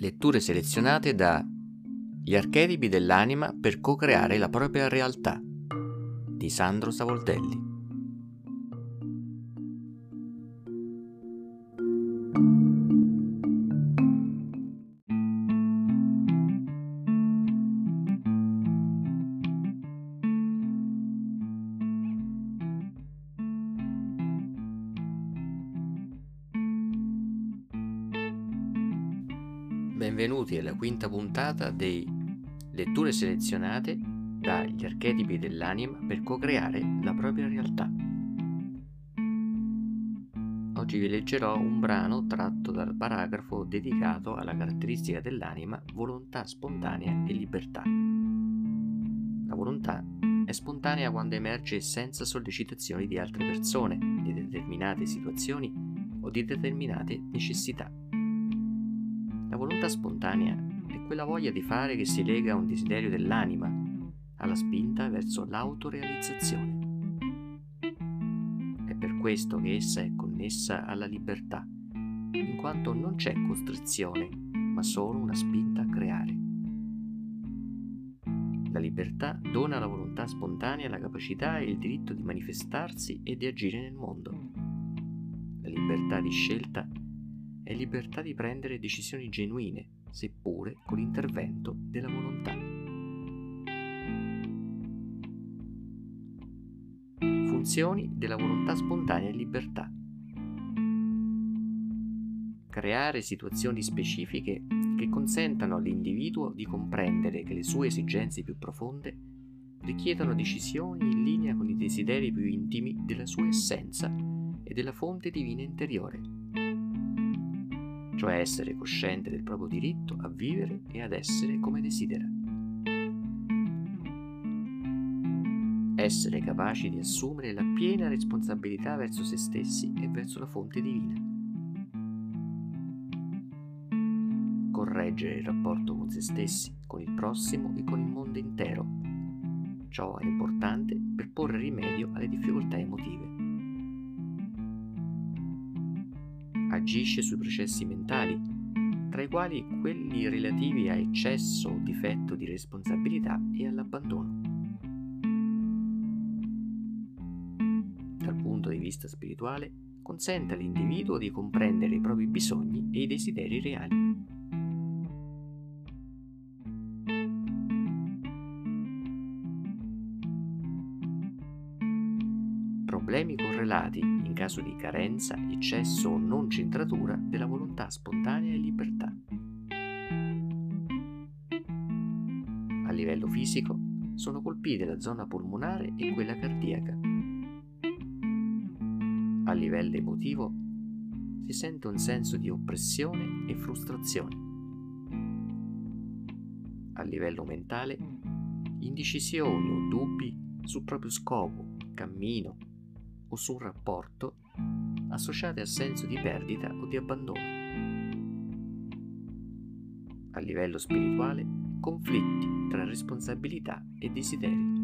Letture selezionate da Gli archetipi dell'anima per co-creare la propria realtà di Sandro Savoldelli. Benvenuti alla quinta puntata di Letture selezionate dagli archetipi dell'anima per co-creare la propria realtà. Oggi vi leggerò un brano tratto dal paragrafo dedicato alla caratteristica dell'anima volontà spontanea e libertà. La volontà è spontanea quando emerge senza sollecitazioni di altre persone, di determinate situazioni o di determinate necessità. Volontà spontanea è quella voglia di fare che si lega a un desiderio dell'anima, alla spinta verso l'autorealizzazione. È per questo che essa è connessa alla libertà, in quanto non c'è costrizione, ma solo una spinta a creare. La libertà dona alla volontà spontanea la capacità e il diritto di manifestarsi e di agire nel mondo. La libertà di scelta è libertà di prendere decisioni genuine, seppure con l'intervento della volontà. Funzioni della volontà spontanea e libertà. Creare situazioni specifiche che consentano all'individuo di comprendere che le sue esigenze più profonde richiedono decisioni in linea con i desideri più intimi della sua essenza e della fonte divina interiore cioè essere cosciente del proprio diritto a vivere e ad essere come desidera. Essere capaci di assumere la piena responsabilità verso se stessi e verso la fonte divina. Correggere il rapporto con se stessi, con il prossimo e con il mondo intero. Ciò è importante per porre rimedio alle difficoltà emotive. Agisce sui processi mentali, tra i quali quelli relativi a eccesso o difetto di responsabilità e all'abbandono. Dal punto di vista spirituale, consente all'individuo di comprendere i propri bisogni e i desideri reali. Problemi correlati in caso di carenza, eccesso o non centratura della volontà spontanea e libertà. A livello fisico sono colpite la zona polmonare e quella cardiaca. A livello emotivo si sente un senso di oppressione e frustrazione. A livello mentale, indecisioni o dubbi sul proprio scopo, cammino, o su un rapporto associate a senso di perdita o di abbandono. A livello spirituale, conflitti tra responsabilità e desideri.